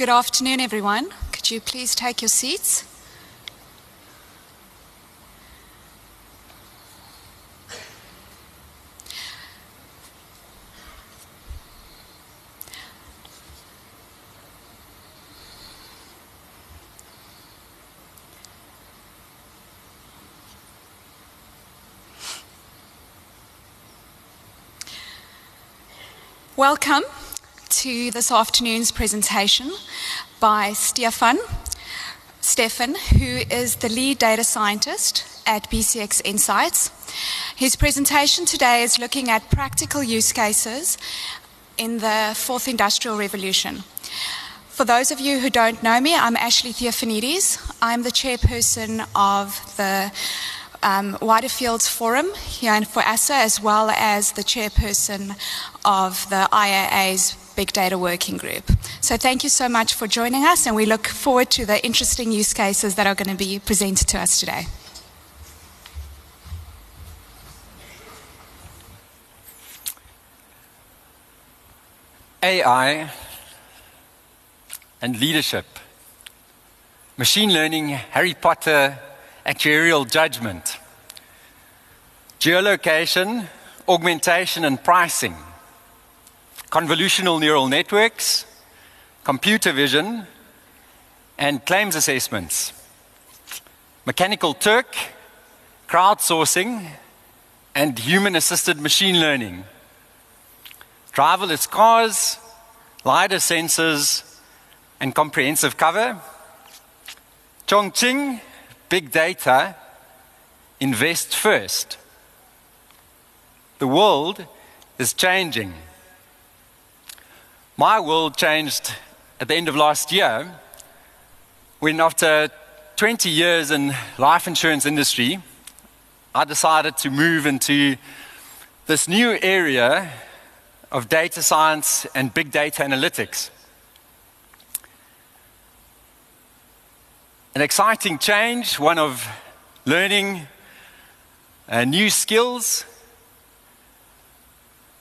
Good afternoon, everyone. Could you please take your seats? Welcome to this afternoon's presentation by Stefan, Steffen, who is the lead data scientist at BCX Insights. His presentation today is looking at practical use cases in the fourth industrial revolution. For those of you who don't know me, I'm Ashley Theophanides. I'm the chairperson of the um, Wider Fields Forum here in FOASA, as well as the chairperson of the IAA's Big Data Working Group. So thank you so much for joining us, and we look forward to the interesting use cases that are going to be presented to us today. AI and leadership, machine learning, Harry Potter actuarial judgment, geolocation, augmentation and pricing, convolutional neural networks, computer vision, and claims assessments, mechanical Turk, crowdsourcing, and human assisted machine learning, driverless cars, LiDAR sensors, and comprehensive cover, Chongqing, big data, invest first. The world is changing. My world changed at the end of last year when after 20 years in life insurance industry, I decided to move into this new area of data science and big data analytics. An exciting change, one of learning uh, new skills,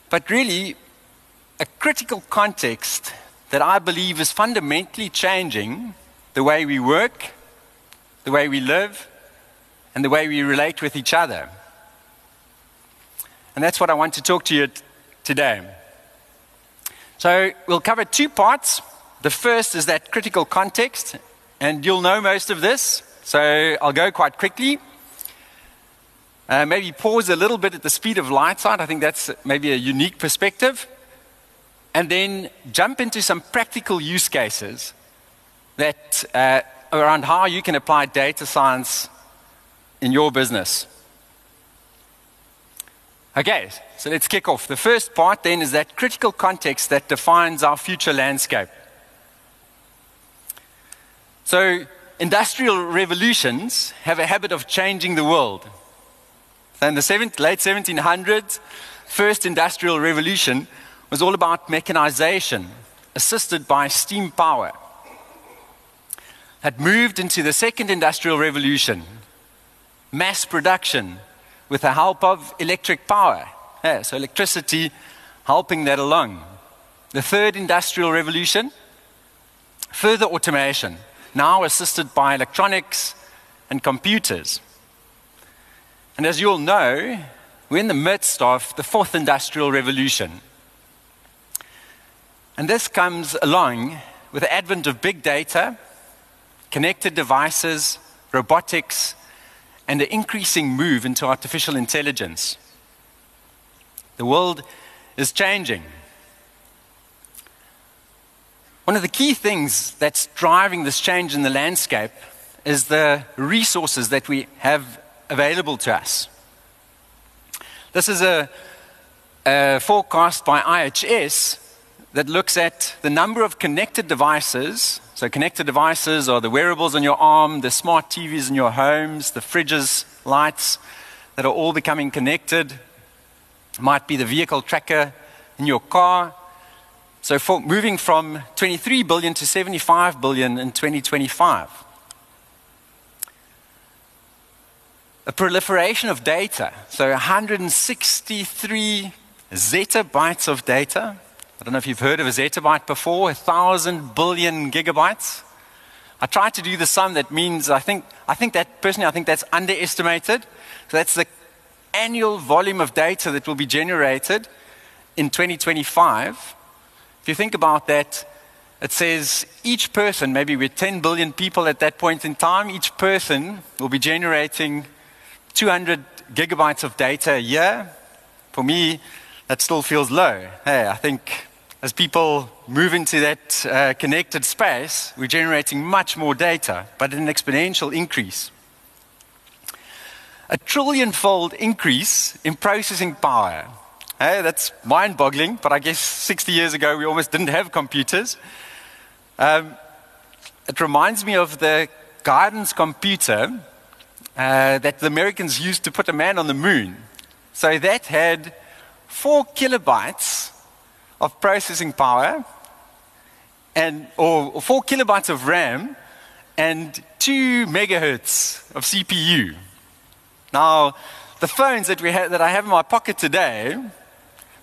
but really a critical context that I believe is fundamentally changing the way we work, the way we live, and the way we relate with each other. And that's what I want to talk to you today. So we'll cover two parts. The first is that critical context, and you'll know most of this, so I'll go quite quickly. Uh, maybe pause a little bit at the speed of light side. I think that's maybe a unique perspective. And then jump into some practical use cases that uh, around how you can apply data science in your business. Okay, so let's kick off. The first part then is that critical context that defines our future landscape. So, industrial revolutions have a habit of changing the world. So in the late 1700s, first industrial revolution was all about mechanization, assisted by steam power. Had moved into the second industrial revolution, mass production with the help of electric power. Yeah, so electricity helping that along. The third industrial revolution, further automation, now assisted by electronics and computers. And as you all know, we're in the midst of the fourth industrial revolution. And this comes along with the advent of big data, connected devices, robotics, and the increasing move into artificial intelligence. The world is changing. One of the key things that's driving this change in the landscape is the resources that we have available to us. This is a, a forecast by IHS that looks at the number of connected devices. So, connected devices are the wearables on your arm, the smart TVs in your homes, the fridges, lights that are all becoming connected. It might be the vehicle tracker in your car. So, moving from 23 billion to 75 billion in 2025. A proliferation of data. So, 163 zettabytes of data I don't know if you've heard of a zettabyte before, a thousand billion gigabytes. I tried to do the sum that means I think, I think that personally, I think that's underestimated. So that's the annual volume of data that will be generated in 2025. If you think about that, it says each person, maybe we're 10 billion people at that point in time, each person will be generating 200 gigabytes of data a year. For me, that still feels low. Hey, I think as people move into that uh, connected space, we're generating much more data, but an exponential increase. A trillion fold increase in processing power. Hey, that's mind boggling, but I guess 60 years ago we almost didn't have computers. Um, it reminds me of the guidance computer uh, that the Americans used to put a man on the moon. So that had four kilobytes of processing power, and, or, or four kilobytes of RAM, and two megahertz of CPU. Now, the phones that, we have, that I have in my pocket today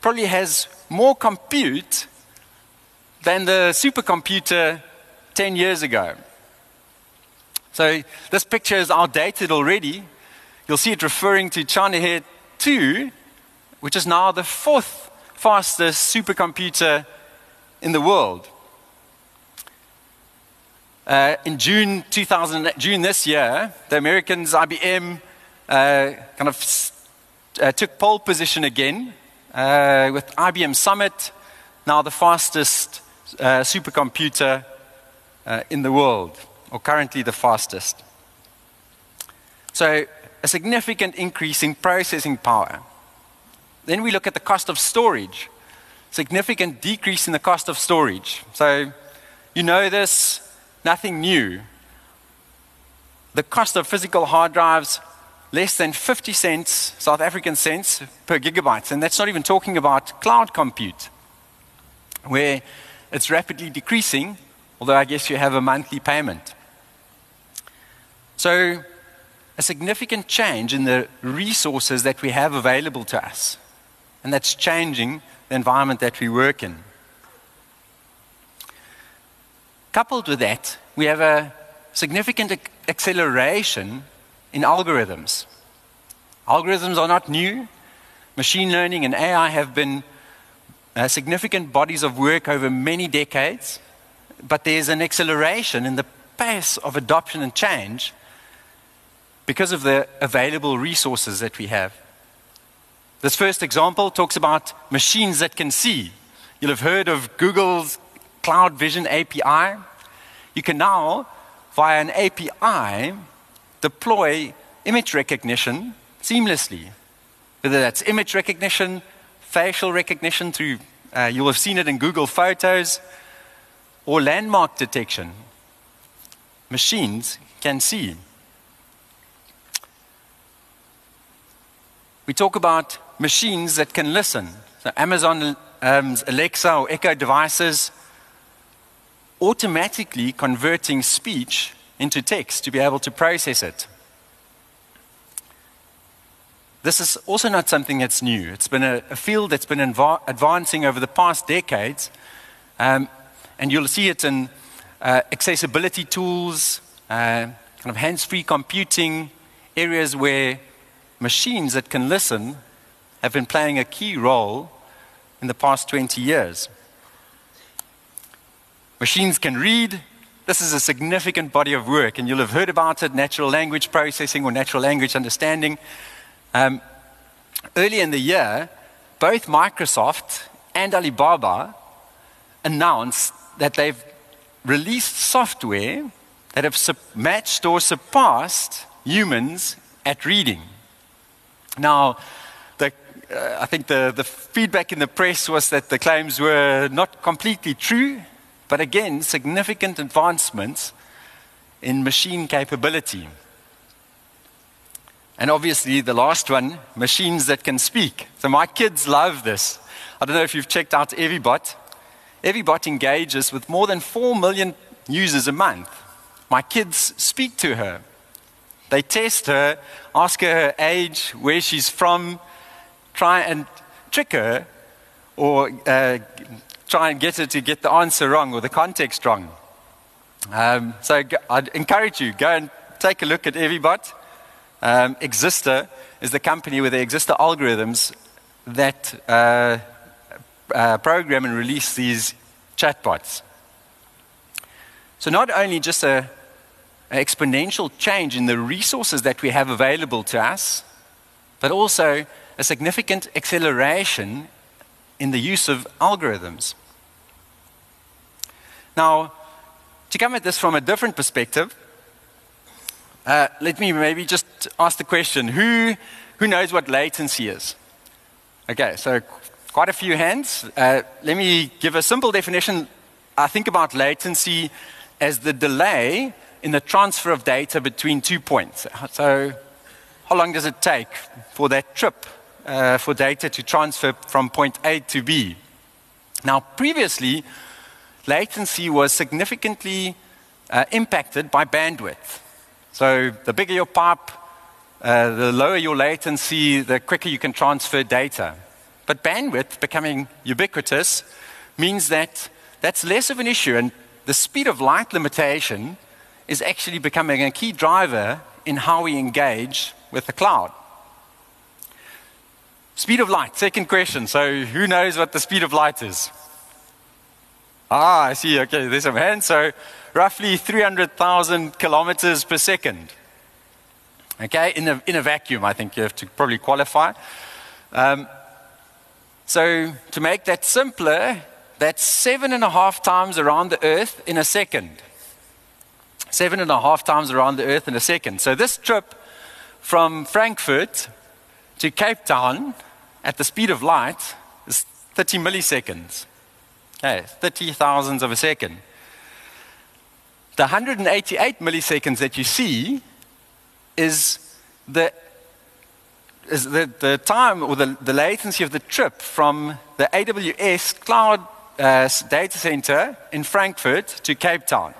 probably has more compute than the supercomputer 10 years ago. So this picture is outdated already. You'll see it referring to China here 2, which is now the fourth fastest supercomputer in the world. Uh, in June 2000, June this year, the Americans, IBM, uh, kind of uh, took pole position again uh, with IBM Summit, now the fastest uh, supercomputer uh, in the world, or currently the fastest. So, a significant increase in processing power. Then we look at the cost of storage. Significant decrease in the cost of storage. So, you know this, nothing new. The cost of physical hard drives, less than 50 cents, South African cents per gigabyte. And that's not even talking about cloud compute, where it's rapidly decreasing, although I guess you have a monthly payment. So, a significant change in the resources that we have available to us and that's changing the environment that we work in. Coupled with that, we have a significant ac- acceleration in algorithms. Algorithms are not new. Machine learning and AI have been uh, significant bodies of work over many decades, but there's an acceleration in the pace of adoption and change because of the available resources that we have. This first example talks about machines that can see. You'll have heard of Google's Cloud Vision API. You can now, via an API, deploy image recognition seamlessly. Whether that's image recognition, facial recognition through, uh, you'll have seen it in Google Photos, or landmark detection. Machines can see. We talk about machines that can listen. So Amazon um, Alexa or Echo devices automatically converting speech into text to be able to process it. This is also not something that's new. It's been a, a field that's been advancing over the past decades, um, and you'll see it in uh, accessibility tools, uh, kind of hands free computing, areas where machines that can listen have been playing a key role in the past 20 years. Machines can read. This is a significant body of work, and you'll have heard about it natural language processing or natural language understanding. Um, early in the year, both Microsoft and Alibaba announced that they've released software that have matched or surpassed humans at reading. Now, uh, I think the, the feedback in the press was that the claims were not completely true, but again, significant advancements in machine capability. And obviously, the last one machines that can speak. So, my kids love this. I don't know if you've checked out Eviebot. Eviebot engages with more than 4 million users a month. My kids speak to her. They test her, ask her her age, where she's from, try and trick her or uh, try and get her to get the answer wrong or the context wrong. Um, so I'd encourage you, go and take a look at Eviebot. Um, Existor is the company with the Existor algorithms that uh, uh, program and release these chatbots. So not only just a, exponential change in the resources that we have available to us, but also a significant acceleration in the use of algorithms. Now, to come at this from a different perspective, uh, let me maybe just ask the question who, who knows what latency is? Okay, so quite a few hands. Uh, let me give a simple definition. I think about latency as the delay in the transfer of data between two points. So, how long does it take for that trip uh, for data to transfer from point A to B? Now, previously, latency was significantly uh, impacted by bandwidth. So, the bigger your pipe, uh, the lower your latency, the quicker you can transfer data. But bandwidth becoming ubiquitous means that that's less of an issue, and the speed of light limitation is actually becoming a key driver in how we engage with the cloud. Speed of light, second question. So, who knows what the speed of light is? Ah, I see. Okay, there's some hands. So, roughly 300,000 kilometers per second. Okay, in a, in a vacuum, I think you have to probably qualify. Um, so, to make that simpler, that's seven and a half times around the Earth in a second. Seven and a half times around the Earth in a second. So, this trip from Frankfurt to Cape Town at the speed of light is 30 milliseconds. Okay, 30 thousandths of a second. The 188 milliseconds that you see is the is the, the time or the, the latency of the trip from the AWS cloud uh, data center in Frankfurt to Cape Town.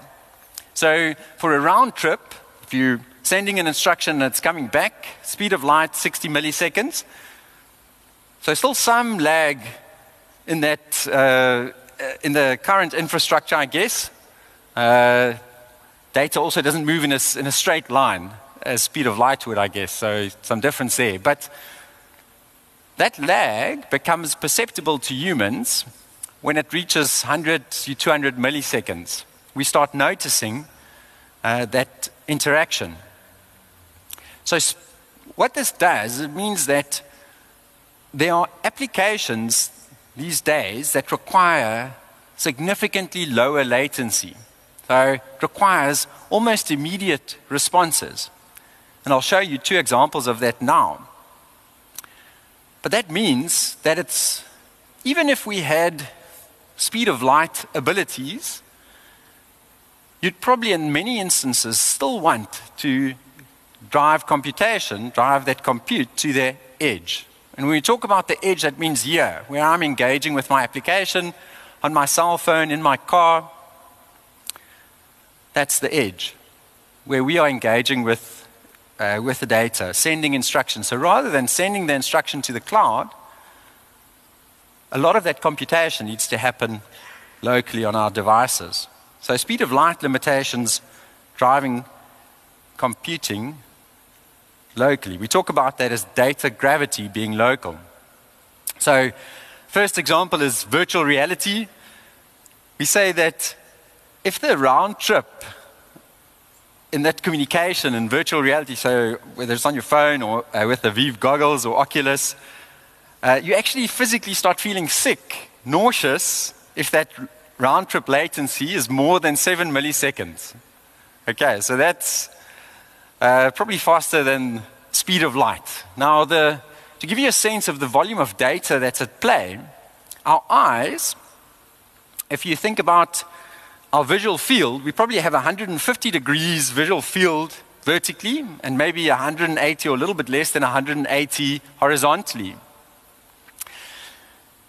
So for a round trip, if you're sending an instruction and it's coming back, speed of light 60 milliseconds. So still some lag in that uh, in the current infrastructure, I guess. Uh, data also doesn't move in a, in a straight line as speed of light would, I guess. So some difference there. But that lag becomes perceptible to humans when it reaches 100 to 200 milliseconds. We start noticing uh, that interaction. So, what this does, it means that there are applications these days that require significantly lower latency. So, it requires almost immediate responses. And I'll show you two examples of that now. But that means that it's, even if we had speed of light abilities, you'd probably, in many instances, still want to drive computation, drive that compute to the edge. And when we talk about the edge, that means here, where I'm engaging with my application on my cell phone, in my car. That's the edge, where we are engaging with uh, with the data, sending instructions. So rather than sending the instruction to the cloud, a lot of that computation needs to happen locally on our devices. So speed of light limitations driving computing locally. We talk about that as data gravity being local. So first example is virtual reality. We say that if the round trip in that communication in virtual reality, so whether it's on your phone or uh, with the Vive goggles or Oculus, uh, you actually physically start feeling sick, nauseous, if that round trip latency is more than seven milliseconds. Okay, so that's uh, probably faster than speed of light. Now, the, to give you a sense of the volume of data that's at play, our eyes, if you think about our visual field, we probably have 150 degrees visual field vertically and maybe 180 or a little bit less than 180 horizontally.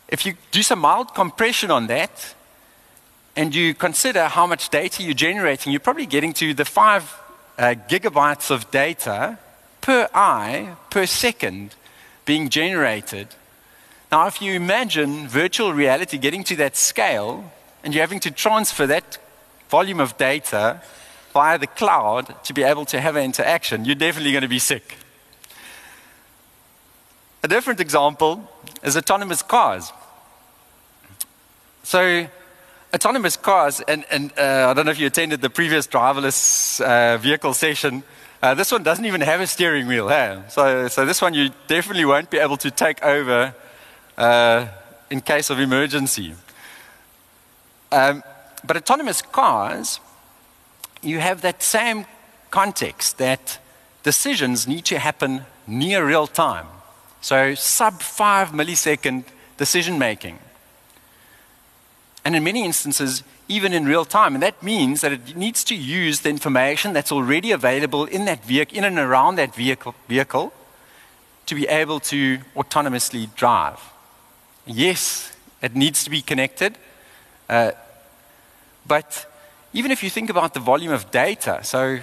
If you do some mild compression on that and you consider how much data you're generating, you're probably getting to the five uh, gigabytes of data per eye per second being generated. Now, if you imagine virtual reality getting to that scale and you're having to transfer that volume of data via the cloud to be able to have an interaction, you're definitely going to be sick. A different example is autonomous cars. So, autonomous cars, and, and uh, I don't know if you attended the previous driverless uh, vehicle session. Uh, this one doesn't even have a steering wheel. Hey? So, so this one you definitely won't be able to take over uh, in case of emergency. Um, but autonomous cars, you have that same context that decisions need to happen near real time. So, sub five millisecond decision making. And in many instances, even in real time. And that means that it needs to use the information that's already available in that vehicle, in and around that vehicle, vehicle to be able to autonomously drive. Yes, it needs to be connected. Uh, but even if you think about the volume of data, so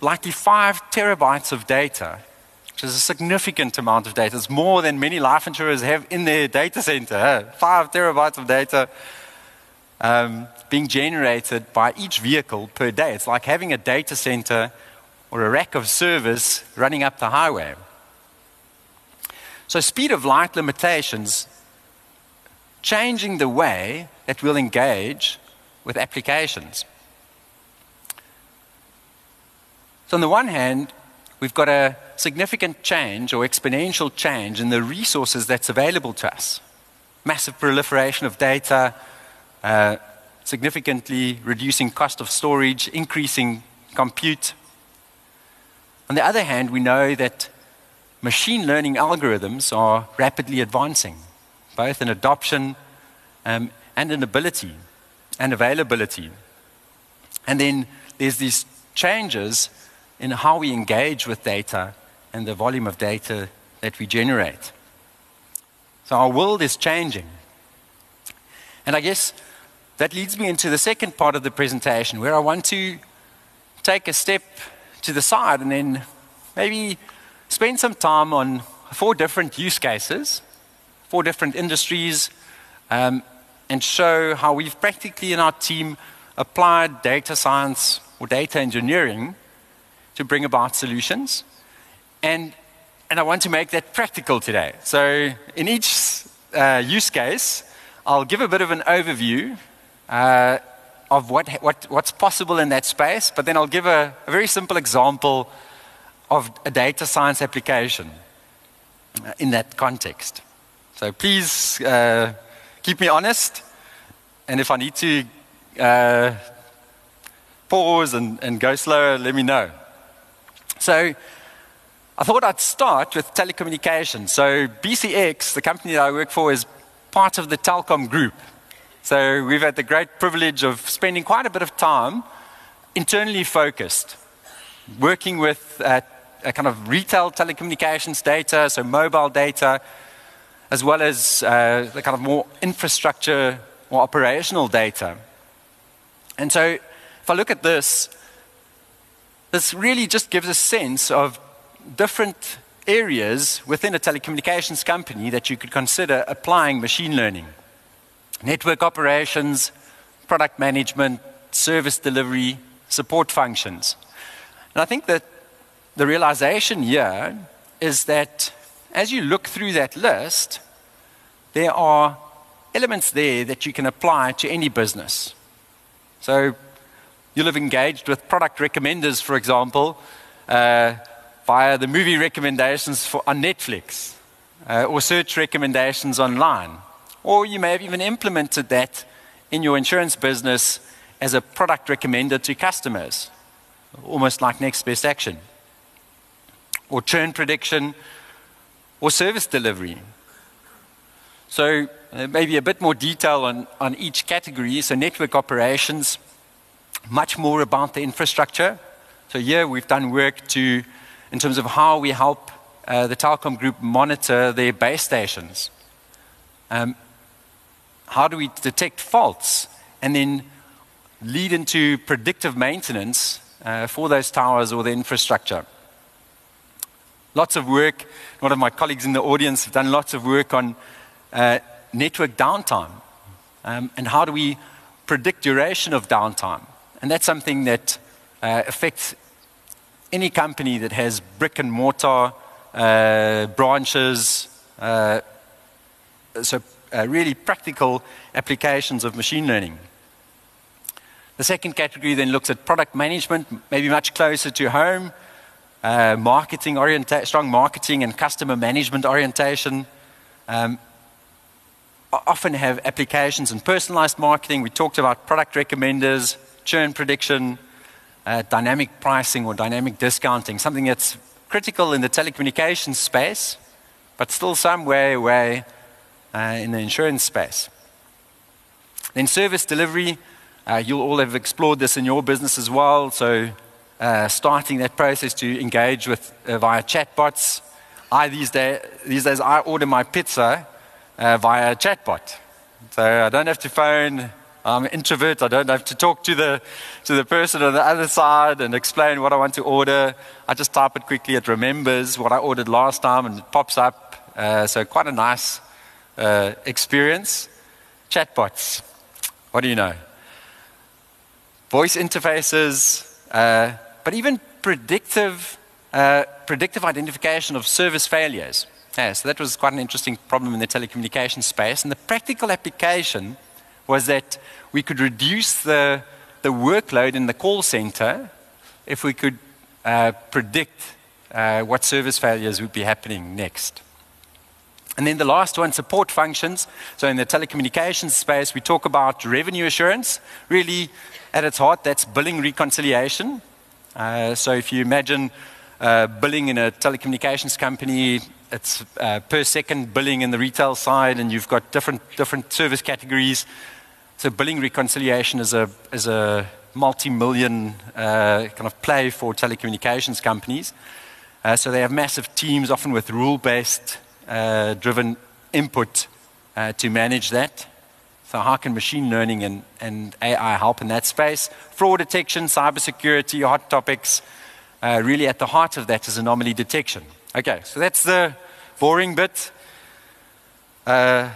likely five terabytes of data, which is a significant amount of data. It's more than many life insurers have in their data center. Five terabytes of data um, being generated by each vehicle per day. It's like having a data center or a rack of servers running up the highway. So, speed of light limitations changing the way that we'll engage with applications. So, on the one hand, we've got a significant change or exponential change in the resources that's available to us. Massive proliferation of data, significantly reducing cost of storage, increasing compute. On the other hand, we know that machine learning algorithms are rapidly advancing, both in adoption um, and in ability and availability. And then there's these changes in how we engage with data and the volume of data that we generate. So our world is changing. And I guess that leads me into the second part of the presentation where I want to take a step to the side and then maybe spend some time on four different use cases, four different industries, um, and show how we've practically in our team applied data science or data engineering to bring about solutions. And, and I want to make that practical today. So, in each uh, use case, I'll give a bit of an overview uh, of what, what, what's possible in that space, but then I'll give a, a very simple example of a data science application uh, in that context. So please uh, keep me honest. And if I need to uh, pause and, and go slower, let me know. So I thought I'd start with telecommunications. So BCX, the company that I work for, is part of the Telkom group. So we've had the great privilege of spending quite a bit of time internally focused, working with uh, a kind of retail telecommunications data, so mobile data, as well as uh, the kind of more infrastructure or operational data. And so, if I look at this, this really just gives a sense of different areas within a telecommunications company that you could consider applying machine learning network operations, product management, service delivery, support functions. And I think that the realization here is that as you look through that list, there are elements there that you can apply to any business. So you'll have engaged with product recommenders, for example, uh, via the movie recommendations on Netflix uh, or search recommendations online. Or you may have even implemented that in your insurance business as a product recommended to customers, almost like next best action. Or churn prediction or service delivery. So, uh, maybe a bit more detail on, on each category. So, network operations, much more about the infrastructure. So, here we've done work to, in terms of how we help uh, the Telkom group monitor their base stations. Um, how do we detect faults and then lead into predictive maintenance uh, for those towers or the infrastructure? Lots of work. One of my colleagues in the audience have done lots of work on uh, network downtime? Um, and how do we predict duration of downtime? And that's something that uh, affects any company that has brick and mortar uh, branches, uh, so uh, really practical applications of machine learning. The second category then looks at product management, maybe much closer to home, uh, marketing orienta- strong marketing and customer management orientation. Um, often have applications in personalized marketing. We talked about product recommenders, churn prediction, uh, dynamic pricing or dynamic discounting, something that's critical in the telecommunications space, but still some way away uh, in the insurance space. Then service delivery, uh, you'll all have explored this in your business as well. So uh, starting that process to engage with uh, via chatbots. I these, day, these days I order my pizza uh, via chatbot, so I don't have to phone. I'm an introvert. I don't have to talk to the to the person on the other side and explain what I want to order. I just type it quickly. It remembers what I ordered last time and it pops up. Uh, so quite a nice uh, experience. Chatbots. What do you know? Voice interfaces. Uh, but even predictive, uh, predictive identification of service failures. Yeah, so that was quite an interesting problem in the telecommunications space. And the practical application was that we could reduce the, the workload in the call center if we could uh, predict uh, what service failures would be happening next. And then the last one, support functions. So in the telecommunications space, we talk about revenue assurance. Really, at its heart, that's billing reconciliation. Uh, so if you imagine uh, billing in a telecommunications company, it's uh, per second billing in the retail side, and you've got different different service categories. So billing reconciliation is a is a multi-million uh, kind of play for telecommunications companies. Uh, so they have massive teams, often with rule-based uh, driven input to manage that. So how can machine learning and, and AI help in that space? Fraud detection, cybersecurity, hot topics. Uh, really at the heart of that is anomaly detection. Okay, so that's the boring bit. Uh,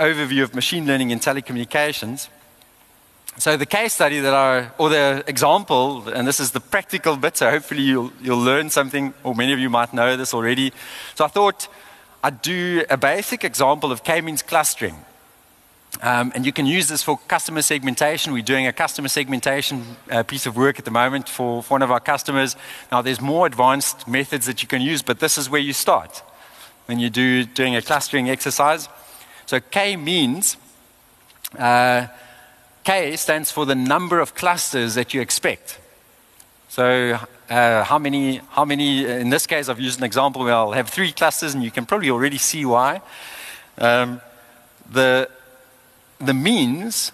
overview of machine learning in telecommunications. So the case study that I, or the example, and this is the practical bit, so hopefully you'll, you'll learn something, or many of you might know this already. So I thought I'd do a basic example of k-means clustering. Um, and you can use this for customer segmentation. We're doing a customer segmentation uh, piece of work at the moment for, for, one of our customers. Now, there's more advanced methods that you can use, but this is where you start when you do doing a clustering exercise. So K means uh, K stands for the number of clusters that you expect. So uh, how many? How many? In this case, I've used an example where I'll have three clusters, and you can probably already see why. Um, the the means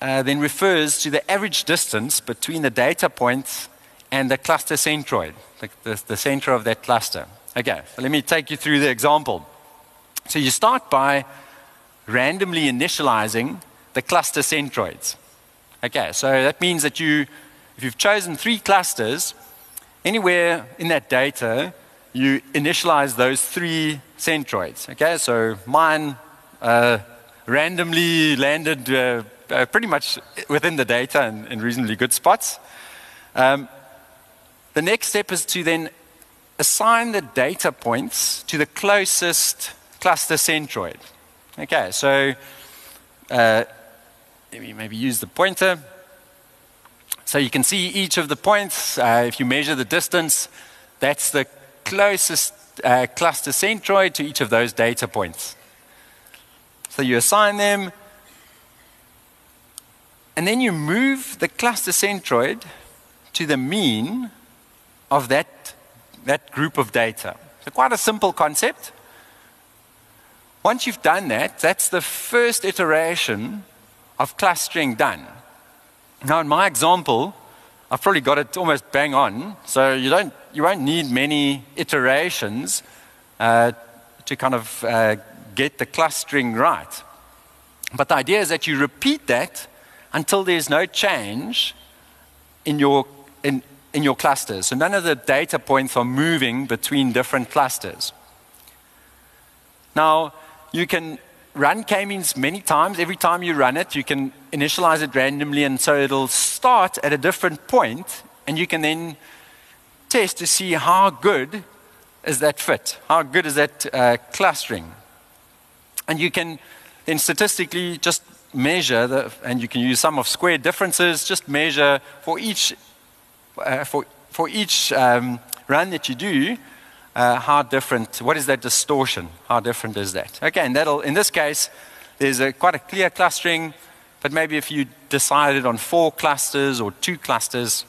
uh, then refers to the average distance between the data points point and the cluster centroid, the, the, the center of that cluster. Okay, so let me take you through the example. So you start by randomly initializing the cluster centroids. Okay, so that means that you, if you've chosen three clusters, anywhere in that data, you initialize those three centroids. Okay, so mine, uh, randomly landed uh, uh, pretty much within the data and in reasonably good spots. Um, the next step is to then assign the data points to the closest cluster centroid. Okay, so uh, maybe, maybe use the pointer. So you can see each of the points. Uh, if you measure the distance, that's the closest uh, cluster centroid to each of those data points. So you assign them, and then you move the cluster centroid to the mean of that, that group of data. So, quite a simple concept. Once you've done that, that's the first iteration of clustering done. Now, in my example, I've probably got it almost bang on, so you, don't, you won't need many iterations uh, to kind of uh, get the clustering right. But the idea is that you repeat that until there's no change in your, in, in your clusters. So none of the data points are moving between different clusters. Now, you can run k-means many times. Every time you run it, you can initialize it randomly, and so it'll start at a different point, and you can then test to see how good is that fit, how good is that uh, clustering. And you can then statistically just measure, the, and you can use sum of squared differences, just measure for each, uh, for, for each um, run that you do, uh, how different, what is that distortion? How different is that? Okay, and that'll, in this case, there's a, quite a clear clustering, but maybe if you decided on four clusters or two clusters,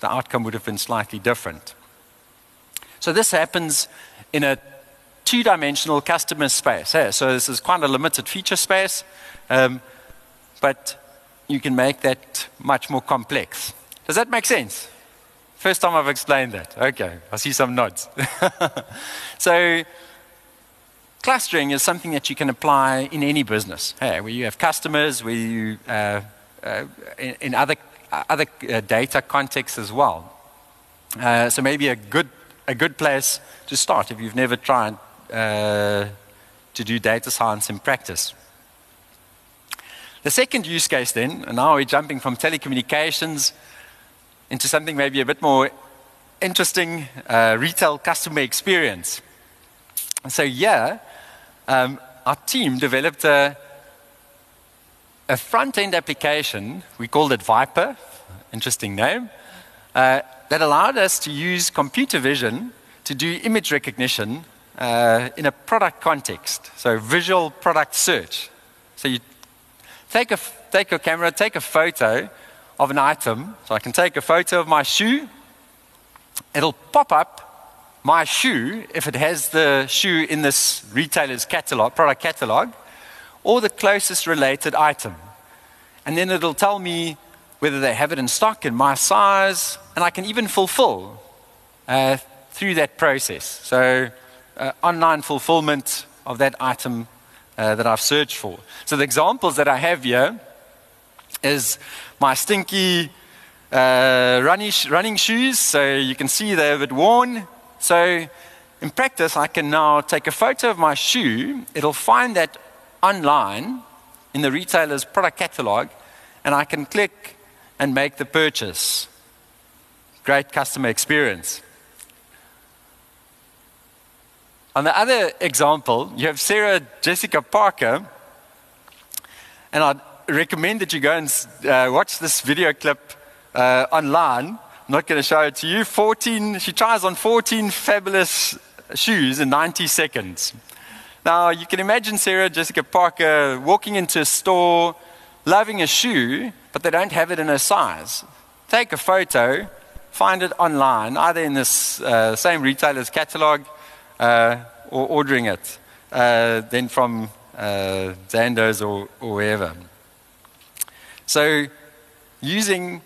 the outcome would have been slightly different. So this happens in a two-dimensional customer space. So this is quite a limited feature space, um, but you can make that much more complex. Does that make sense? First time I've explained that. Okay, I see some nods. so, clustering is something that you can apply in any business. Hey, where you have customers, where you uh, uh, in, in, other other uh, data contexts as well. Uh, so maybe a good a good place to start if you've never tried uh, to do data science in practice. The second use case, then, and now we're jumping from telecommunications into something maybe a bit more interesting uh, retail customer experience. So, yeah, um, our team developed a, a front end application. We called it Viper, interesting name, uh, that allowed us to use computer vision to do image recognition uh, in a product context. So, visual product search. So, you take, a, take your camera, take a photo of an item. So I can take a photo of my shoe. It'll pop up my shoe if it has the shoe in this retailer's catalog, product catalog, or the closest related item. And then it'll tell me whether they have it in stock in my size, and I can even fulfill uh, through that process. So, uh, online fulfillment of that item uh, that I've searched for. So, the examples that I have here is my stinky uh, running, running shoes. So you can see they're a bit worn. So in practice, I can now take a photo of my shoe. It'll find that online in the retailer's product catalog, and I can click and make the purchase. Great customer experience. On the other example, you have Sarah Jessica Parker, and I recommend that you go and uh, watch this video clip uh, online. I'm not going to show it to you. 14, she tries on 14 fabulous shoes in 90 seconds. Now, you can imagine Sarah Jessica Parker walking into a store, loving a shoe, but they don't have it in her size. Take a photo, find it online, either in this uh, same retailer's catalog uh, or ordering it, uh, then from uh, Zando's or, or wherever. So, using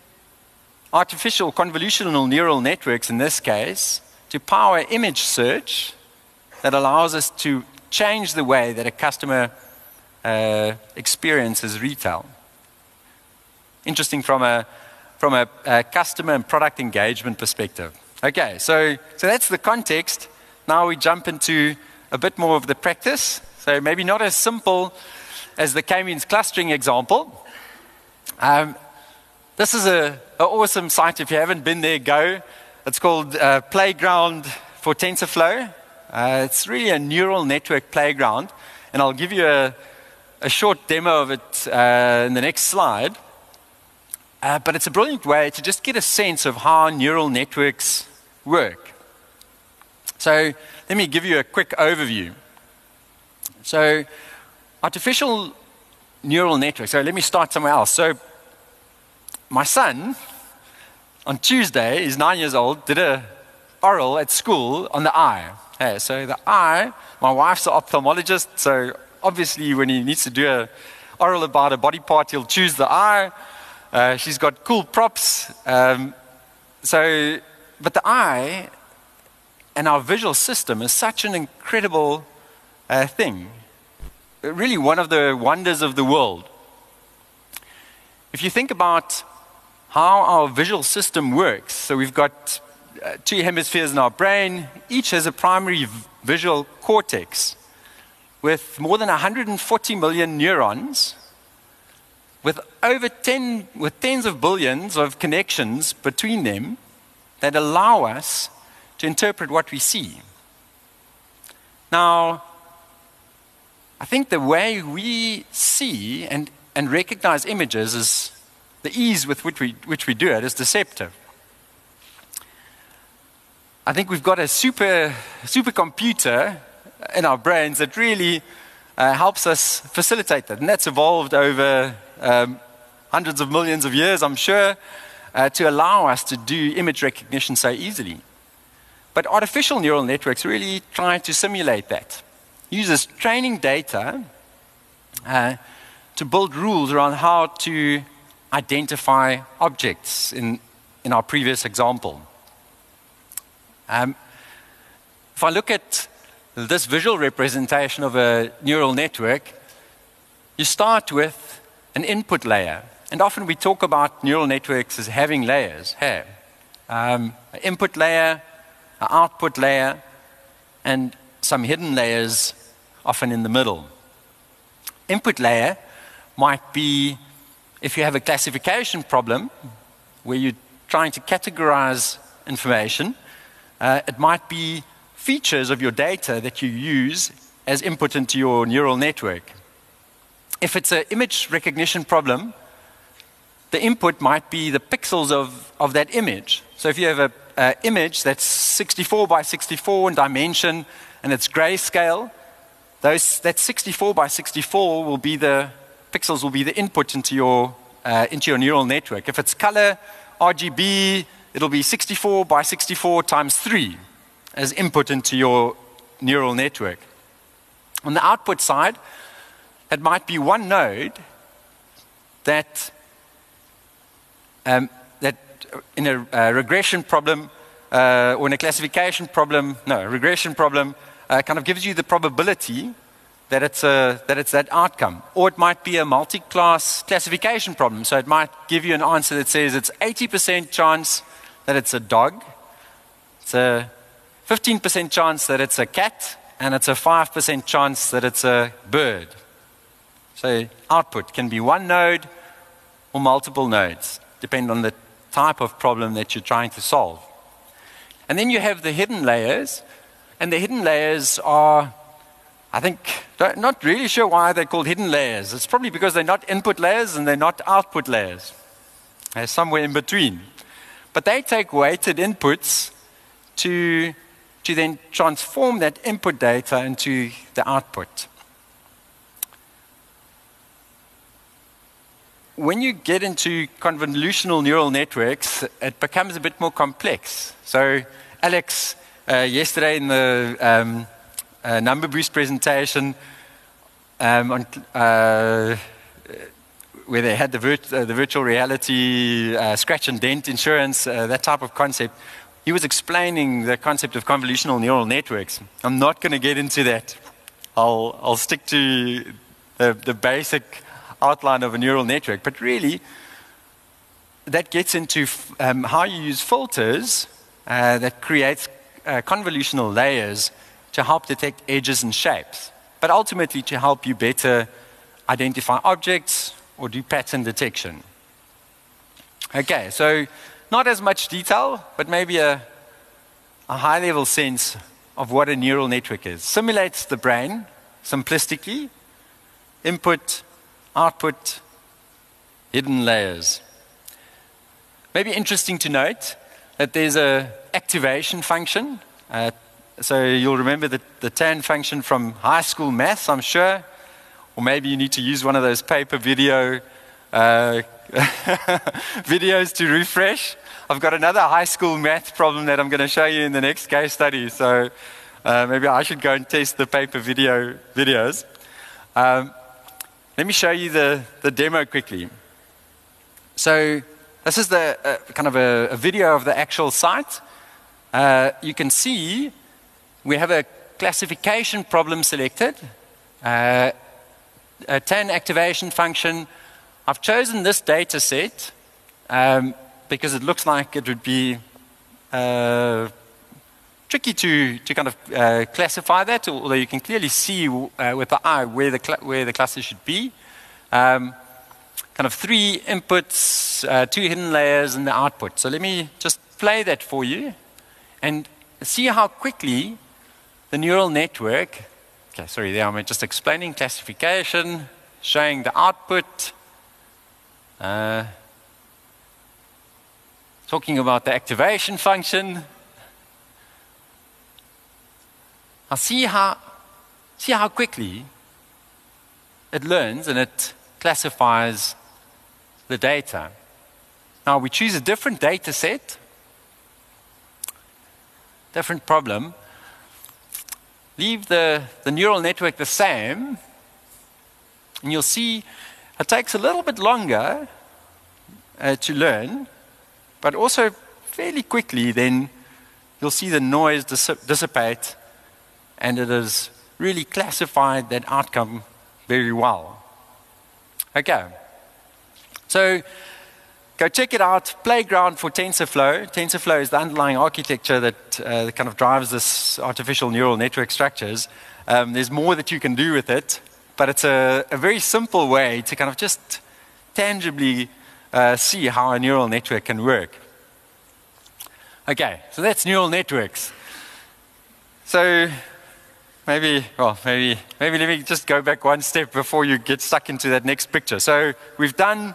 artificial convolutional neural networks in this case to power image search that allows us to change the way that a customer uh, experiences retail. Interesting from a from a, a, customer and product engagement perspective. Okay, so so that's the context. Now we jump into a bit more of the practice. So maybe not as simple as the k-means clustering example, um, this is an awesome site. If you haven't been there, go. It's called uh, Playground for TensorFlow. Uh, it's really a neural network playground, and I'll give you a, a short demo of it uh, in the next slide. Uh, but it's a brilliant way to just get a sense of how neural networks work. So let me give you a quick overview. So artificial neural networks. So let me start somewhere else. So my son, on Tuesday, he's nine years old, did a oral at school on the eye. Hey, so the eye, my wife's an ophthalmologist, so obviously when he needs to do a oral about a body part, he'll choose the eye. Uh, she's got cool props. Um, so, but the eye and our visual system is such an incredible uh, thing. Really, one of the wonders of the world. If you think about how our visual system works. So we've got uh, two hemispheres in our brain, each has a primary visual cortex. with more than 140 million neurons, with over 10, with tens of billions of connections between them that allow us to interpret what we see. Now, I think the way we see and, and recognize images is the ease with which we, which we do it is deceptive. I think we've got a super supercomputer in our brains that really uh, helps us facilitate that. And that's evolved over um, hundreds of millions of years, I'm sure, uh, to allow us to do image recognition so easily. But artificial neural networks really try to simulate that. Uses training data uh, to build rules around how to identify objects in, in our previous example. Um, if I look at this visual representation of a neural network, you start with an input layer. And often we talk about neural networks as having layers. Hey, um, an input layer, an output layer, and some hidden layers often in the middle. Input layer might be if you have a classification problem where you're trying to categorize information, uh, it might be features of your data that you use as input into your neural network. If it's an image recognition problem, the input might be the pixels of, of that image. So if you have an image that's 64 by 64 in dimension and it's grayscale, those, that 64 by 64 will be the pixels will be the input into your, uh, into your neural network. If it's color, RGB, it'll be 64 by 64 times 3 as input into your neural network. On the output side, it might be one node that, um, that in a uh, regression problem uh, or in a classification problem, no, regression problem, uh, kind of gives you the probability that it's, a, that it's that outcome. Or it might be a multi class classification problem. So it might give you an answer that says it's 80% chance that it's a dog, it's a 15% chance that it's a cat, and it's a 5% chance that it's a bird. So output can be one node or multiple nodes, depending on the type of problem that you're trying to solve. And then you have the hidden layers, and the hidden layers are I think, not really sure why they're called hidden layers. It's probably because they're not input layers and they're not output layers. They're somewhere in between. But they take weighted inputs to, to then transform that input data into the output. When you get into convolutional neural networks, it becomes a bit more complex. So, Alex, uh, yesterday in the um, uh, number boost presentation um, on, uh, where they had the, virt- uh, the virtual reality uh, scratch and dent insurance, that type of concept. He was explaining the concept of convolutional neural networks. I'm not going to get into that. I'll, I'll stick to the, the basic outline of a neural network. But really, that gets into um, how you use filters uh, that creates uh, convolutional layers to help detect edges and shapes, but ultimately to help you better identify objects or do pattern detection. Okay, so not as much detail, but maybe a, a high level sense of what a neural network is. Simulates the brain simplistically, input, output, hidden layers. Maybe interesting to note that there's a activation function. Uh, so you'll remember the, the tan function from high school maths, I'm sure. Or maybe you need to use one of those paper video uh, videos to refresh. I've got another high school math problem that I'm going to show you in the next case study. So uh, maybe I should go and test the paper video videos. Um, let me show you the, the demo quickly. So this is the uh, kind of a, a, video of the actual site. Uh, you can see we have a classification problem selected, uh, a tan activation function. I've chosen this data set um, because it looks like it would be uh, tricky to, to kind of uh, classify that, although you can clearly see uh, with the eye where the, where the cluster should be. Um, kind of three inputs, uh, two hidden layers, and the output. So let me just play that for you and see how quickly the neural network, okay, sorry, there I'm just explaining classification, showing the output, uh, talking about the activation function, Now see how, see how quickly it learns and it classifies the data. Now we choose a different data set, different problem, leave the, the neural network the same, and you'll see it takes a little bit longer uh, to learn, but also fairly quickly then you'll see the noise dissipate and it has really classified that outcome very well. Okay. So go check it out. Playground for TensorFlow. TensorFlow is the underlying architecture that, uh, kind of drives this artificial neural network structures. Um, there's more that you can do with it, but it's a, a very simple way to kind of just tangibly uh, see how a neural network can work. Okay, so that's neural networks. So maybe, well, maybe, maybe let me just go back one step before you get stuck into that next picture. So we've done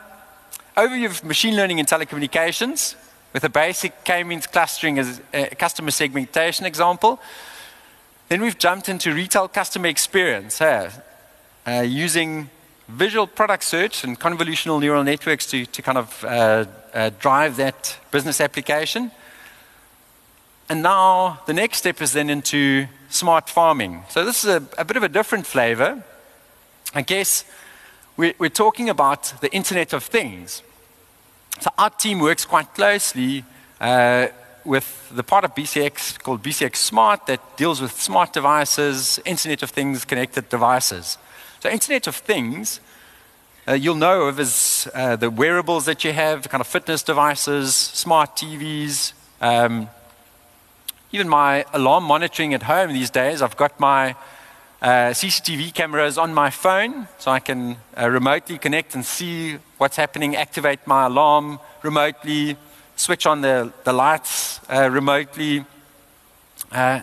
overview of machine learning in telecommunications with a basic k-means clustering as a customer segmentation example. Then we've jumped into retail customer experience uh, uh, using visual product search and convolutional neural networks to, to kind of uh, uh drive that business application. And now the next step is then into smart farming. So this is a, a bit of a different flavor. I guess we're, talking about the Internet of Things. So our team works quite closely uh, with the part of BCX called BCX Smart that deals with smart devices, Internet of Things, connected devices. So Internet of Things, uh, you'll know of as uh, the wearables that you have, kind of fitness devices, smart TVs, um, even my alarm monitoring at home these days, I've got my uh, CCTV cameras on my phone so I can uh, remotely connect and see what's happening, activate my alarm remotely, switch on the, the lights uh, remotely. Uh,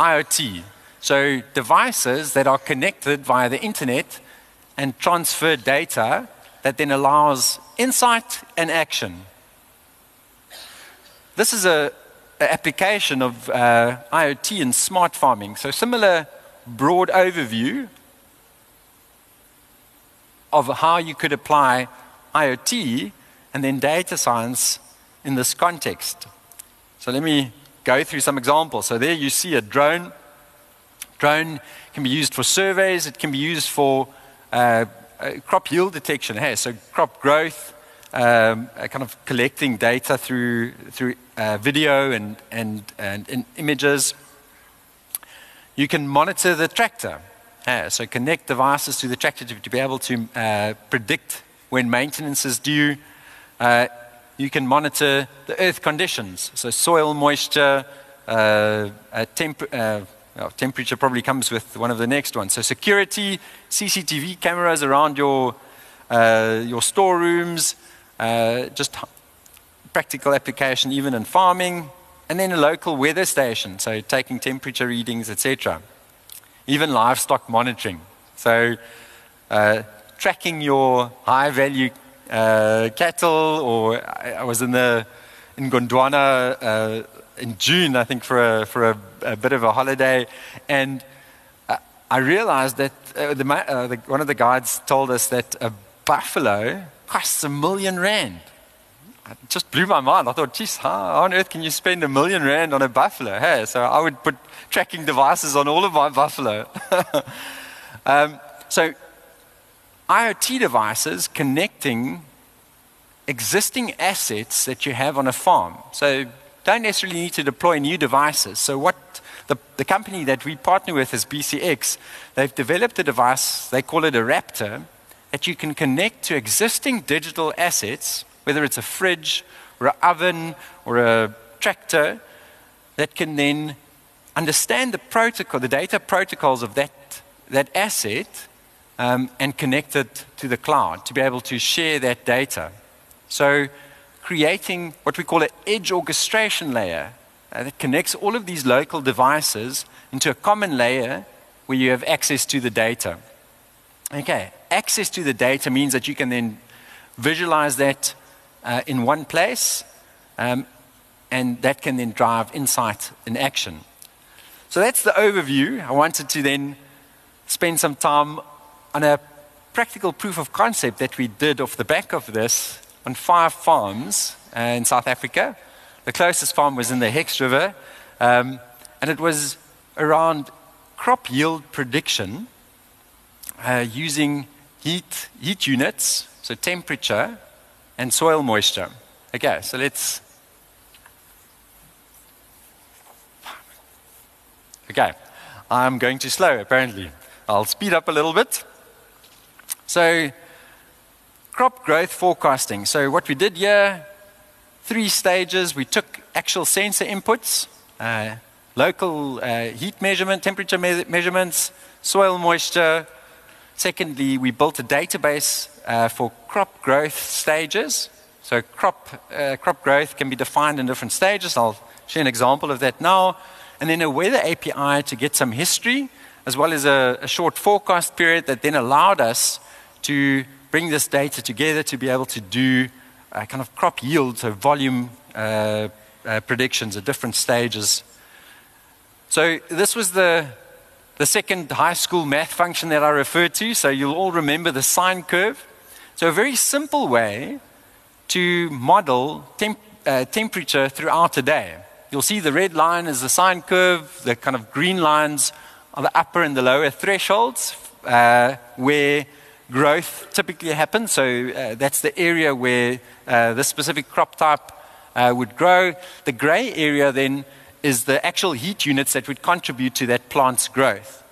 IoT, so devices that are connected via the internet and transfer data that then allows insight and action. This is a, application of uh, IoT and smart farming. So, similar broad overview of how you could apply IoT and then data science in this context. So, let me go through some examples. So, there you see a drone. Drone can be used for surveys, it can be used for uh, uh, crop yield detection. Hey, so, crop growth um, uh, kind of collecting data through, through uh, video and, and, and, and, images. You can monitor the tractor. Uh, so connect devices to the tractor to, to be able to uh, predict when maintenance is due. Uh, you can monitor the earth conditions, so soil moisture, uh, temp well, temperature probably comes with one of the next ones. So security, CCTV cameras around your, your storerooms, uh, just practical application even in farming, and then a local weather station, so taking temperature readings, etc. Even livestock monitoring, so uh, tracking your high value uh, cattle. Or I was in the in Gondwana uh, in June, I think, for a, for a, a bit of a holiday, and uh, I realized that uh, the, the, one of the guides told us that a buffalo costs a million rand. It just blew my mind. I thought, geez, how on earth can you spend a million rand on a buffalo? Hey, so I would put tracking devices on all of my buffalo. um, so, IoT devices connecting existing assets that you have on a farm. So, don't necessarily need to deploy new devices. So, what the, the company that we partner with is BCX. They've developed a device, they call it a Raptor, that you can connect to existing digital assets, whether it's a fridge or an oven or a tractor, that can then understand the protocol, the data protocols of that, that asset, um, and connect it to the cloud to be able to share that data. So, creating what we call an edge orchestration layer uh, that connects all of these local devices into a common layer where you have access to the data. Okay, access to the data means that you can then visualize that uh, in one place, um, and that can then drive insight in action. So that's the overview. I wanted to then spend some time on a practical proof of concept that we did off the back of this on five farms uh, in South Africa. The closest farm was in the Hex River, um, and it was around crop yield prediction uh, using heat, heat units, so temperature and soil moisture. Okay, so let's. Okay, I'm going too slow apparently. I'll speed up a little bit. So, crop growth forecasting. So, what we did here, three stages. We took actual sensor inputs, uh, local uh, heat measurement, temperature me- measurements, soil moisture. Secondly, we built a database uh, for crop growth stages. So, crop, uh, crop growth can be defined in different stages. I'll share an example of that now. And then a weather API to get some history, as well as a, a short forecast period that then allowed us to bring this data together to be able to do uh, kind of crop yield, so volume uh, uh, predictions at different stages. So this was the, the second high school math function that I referred to. So you'll all remember the sine curve. So a very simple way to model temp, uh, temperature throughout a day. You'll see the red line is the sine curve, the kind of green lines are the upper and the lower thresholds, uh, where growth typically happens. So uh, that's the area where uh, this specific crop type uh, would grow. The gray area then is the actual heat units that would contribute to that plant's growth.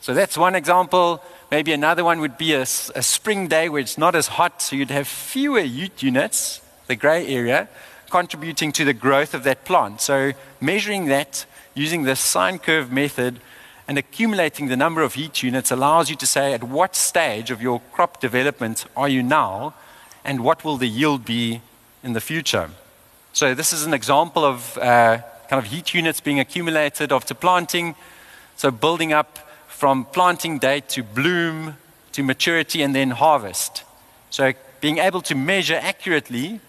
So that's one example. Maybe another one would be a, a spring day where it's not as hot, so you'd have fewer heat units, the gray area, contributing to the growth of that plant. So measuring that using the sine curve method and accumulating the number of heat units allows you to say at what stage of your crop development are you now and what will the yield be in the future. So, this is an example of uh, kind of heat units being accumulated after planting. So, building up from planting date to bloom to maturity and then harvest. So, being able to measure accurately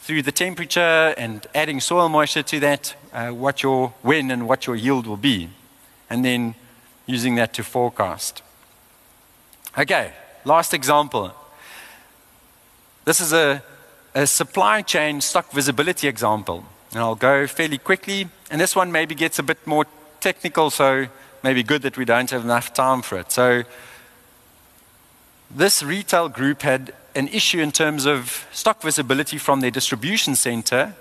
through the temperature and adding soil moisture to that, uh, what your when and what your yield will be, and then using that to forecast. Okay, last example. This is a, a supply chain stock visibility example, and I'll go fairly quickly. And this one maybe gets a bit more technical, so maybe good that we don't have enough time for it. So, this retail group had an issue in terms of stock visibility from their distribution center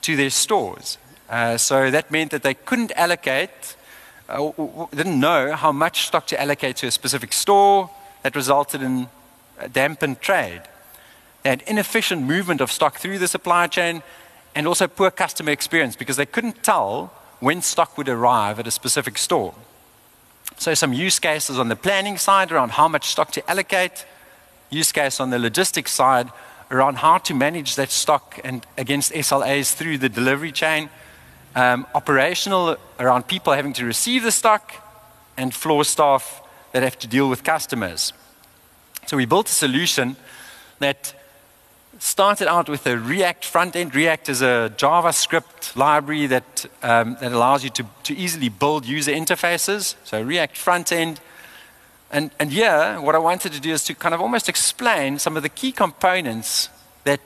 to their stores. Uh, so that meant that they couldn't allocate, uh, didn't know how much stock to allocate to a specific store. That resulted in dampened trade. They had inefficient movement of stock through the supply chain and also poor customer experience because they couldn't tell when stock would arrive at a specific store. So, some use cases on the planning side around how much stock to allocate, use case on the logistics side around how to manage that stock and against SLAs through the delivery chain, um, operational around people having to receive the stock, and floor staff that have to deal with customers. So we built a solution that started out with a React front end. React is a JavaScript library that, um, that allows you to, to easily build user interfaces. So React front end and, and here, what I wanted to do is to kind of almost explain some of the key components that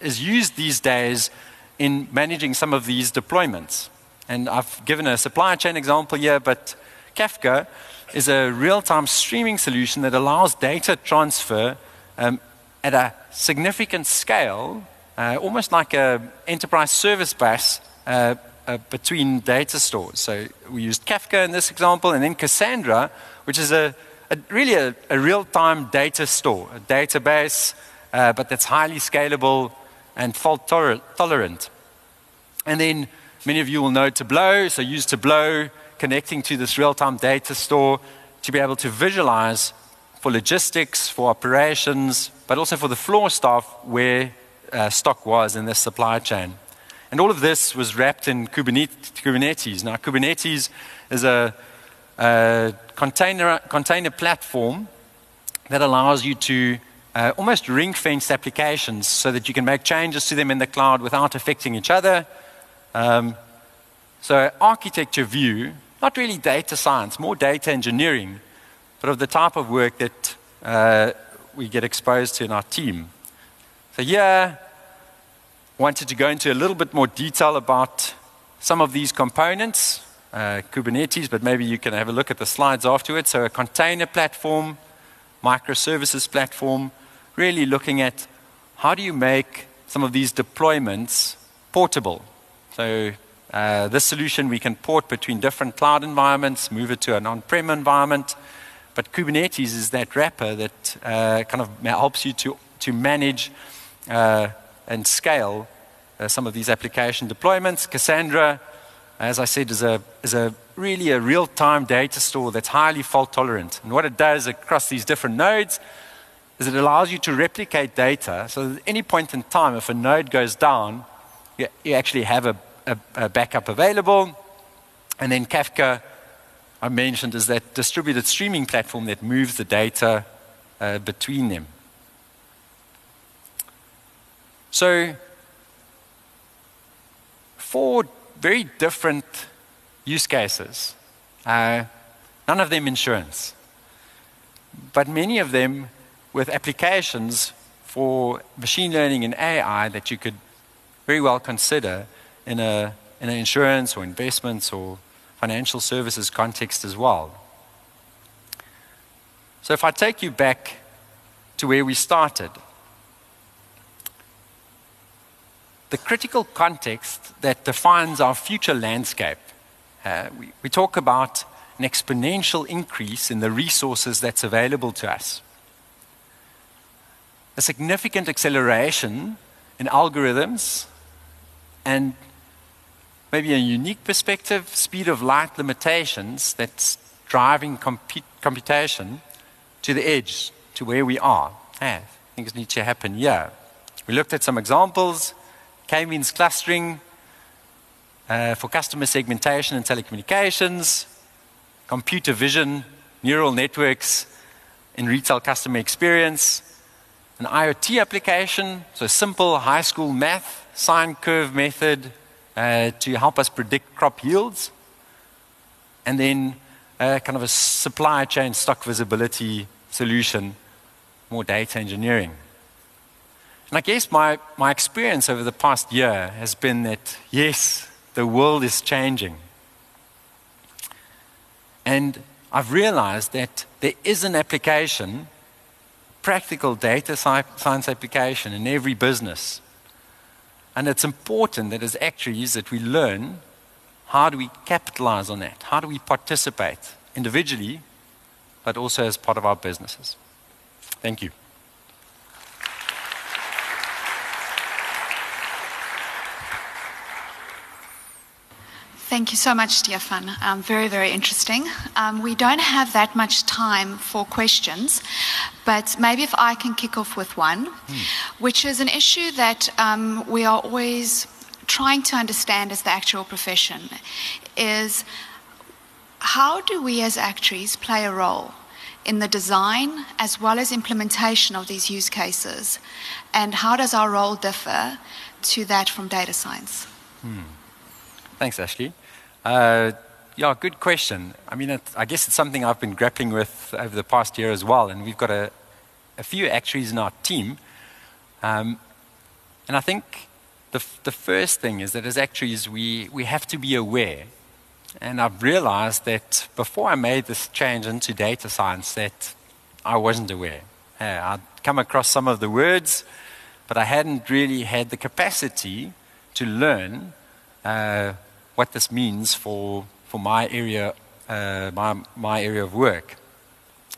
is used these days in managing some of these deployments. And I've given a supply chain example here, but Kafka is a real time streaming solution that allows data transfer um, at a significant scale, uh, almost like an enterprise service bus uh, uh, between data stores. So we used Kafka in this example, and then Cassandra, which is a, a really a, a real-time data store, a database, uh, but that's highly scalable and fault tolerant. And then many of you will know Tableau, so use Tableau connecting to this real time data store to be able to visualize for logistics, for operations, but also for the floor staff where uh, stock was in the supply chain. And all of this was wrapped in Kubernetes. Now, Kubernetes is a, a container, container platform that allows you to uh, almost ring fence applications so that you can make changes to them in the cloud without affecting each other. Um, so, architecture view, not really data science, more data engineering, but of the type of work that uh, we get exposed to in our team. So, yeah, wanted to go into a little bit more detail about some of these components, uh, Kubernetes, but maybe you can have a look at the slides afterwards. So, a container platform, microservices platform, really looking at how do you make some of these deployments portable. So, uh, this solution we can port between different cloud environments, move it to an on prem environment. But Kubernetes is that wrapper that uh, kind of helps you to, to manage uh, and scale uh, some of these application deployments. Cassandra, as I said, is a, is a really a real time data store that's highly fault tolerant. And what it does across these different nodes is it allows you to replicate data so that at any point in time, if a node goes down, you, you actually have a, a, a backup available. And then Kafka, I mentioned, is that distributed streaming platform that moves the data uh, between them. So, four very different use cases. Uh, none of them insurance, but many of them with applications for machine learning and AI that you could very well consider in, a, in an insurance or investments or financial services context as well. So, if I take you back to where we started, the critical context that defines our future landscape. Uh, we, we talk about an exponential increase in the resources that's available to us, a significant acceleration in algorithms, and maybe a unique perspective, speed of light limitations that's driving computation to the edge, to where we are. It needs to happen here. We looked at some examples K-means clustering uh, for customer segmentation and telecommunications, computer vision, neural networks in retail customer experience, an IoT application, so simple high school math, sine curve method uh, to help us predict crop yields, and then uh, kind of a supply chain stock visibility solution, more data engineering. And I guess my, my experience over the past year has been that, yes, the world is changing. And I've realized that there is an application, practical data science application in every business. And it's important that as actuaries that we learn how do we capitalize on that? How do we participate individually, but also as part of our businesses? Thank you. Thank you so much, Stefan. Um, very, very interesting. Um, we don't have that much time for questions, but maybe if I can kick off with one, mm. which is an issue that um, we are always trying to understand as the actual profession, is how do we as actuaries play a role in the design as well as implementation of these use cases, and how does our role differ to that from data science? Hmm. Thanks, Ashley. Uh, yeah, good question. I mean, it, I guess it's something I've been grappling with over the past year as well, and we've got a, a few actuaries in our team. Um, and I think the, the first thing is that as actuaries, we, we have to be aware. And I've realized that before I made this change into data science, that I wasn't aware. Uh, I'd come across some of the words, but I hadn't really had the capacity to learn uh, what this means for, for my, area, uh, my, my area of work.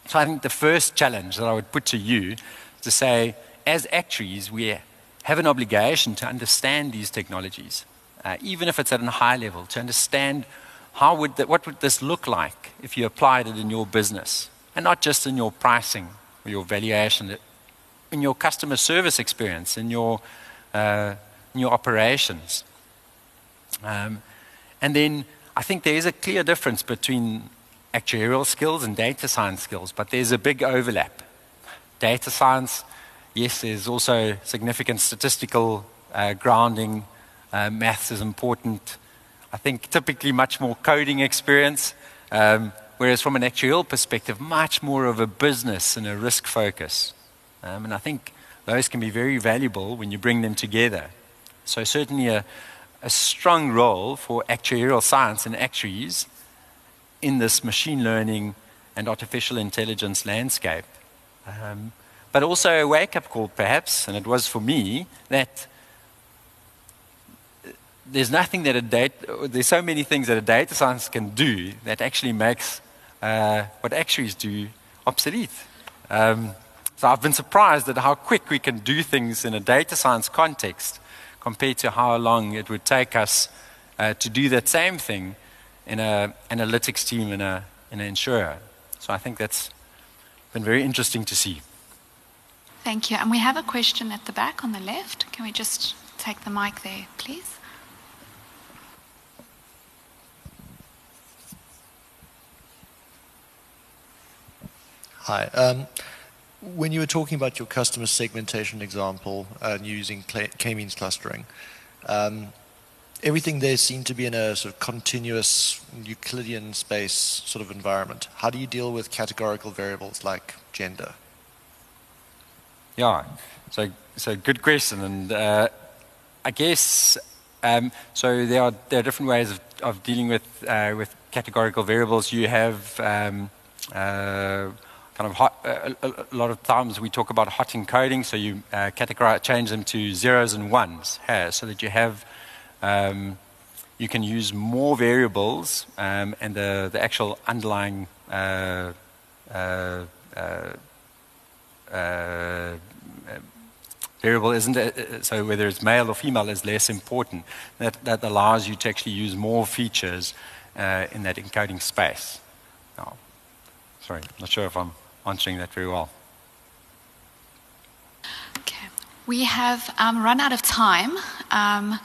So I think the first challenge that I would put to you is to say, as actuaries, we have an obligation to understand these technologies. uh, even if it's at a high level, to understand how would that, what would this look like if you applied it in your business, and not just in your pricing or your valuation, in your customer service experience, in your uh, in your operations. Um, and then I think there is a clear difference between actuarial skills and data science skills, but there's a big overlap. Data science, yes, there's also significant statistical uh, grounding. Uh, maths is important. I think typically much more coding experience, um, whereas from an actuarial perspective, much more of a business and a risk focus. Um, and I think those can be very valuable when you bring them together. So, certainly, a, a strong role for actuarial science and actuaries in this machine learning and artificial intelligence landscape. Um, but also a wake up call, perhaps, and it was for me, that there's nothing that a data, there's so many things that a data science can do that actually makes uh, what actuaries do obsolete. Um, so I've been surprised at how quick we can do things in a data science context compared to how long it would take us uh, to do that same thing in an analytics team in, a, in an insurer. So I think that's been very interesting to see. Thank you. And we have a question at the back on the left. Can we just take the mic there, please? Hi. Um, when you were talking about your customer segmentation example and uh, using k-means clustering, um, everything there seemed to be in a sort of continuous Euclidean space sort of environment. How do you deal with categorical variables like gender? Yeah, so so good question, and uh, I guess um, so. There are there are different ways of, of dealing with uh, with categorical variables. You have um, uh, kind of hot, uh, a, lot of times we talk about hot encoding, so you uh, categorize, change them to zeros and ones, so that you have, um, you can use more variables um, and the, the actual underlying uh, uh, uh, uh variable isn't, so whether it's male or female is less important. That, that allows you to actually use more features in that encoding space. Oh, sorry, not sure if I'm answering that very well. Okay. We have um, run out of time. Um,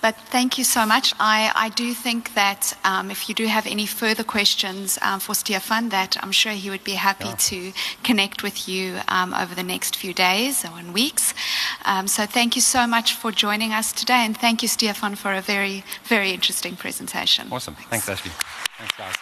but thank you so much. I, I do think that um, if you do have any further questions um, for Stefan, that I'm sure he would be happy yeah. to connect with you um, over the next few days or in weeks. Um, so thank you so much for joining us today, and thank you, Stefan, for a very, very interesting presentation. Awesome. Thanks, Thanks Ashley. Thanks, guys.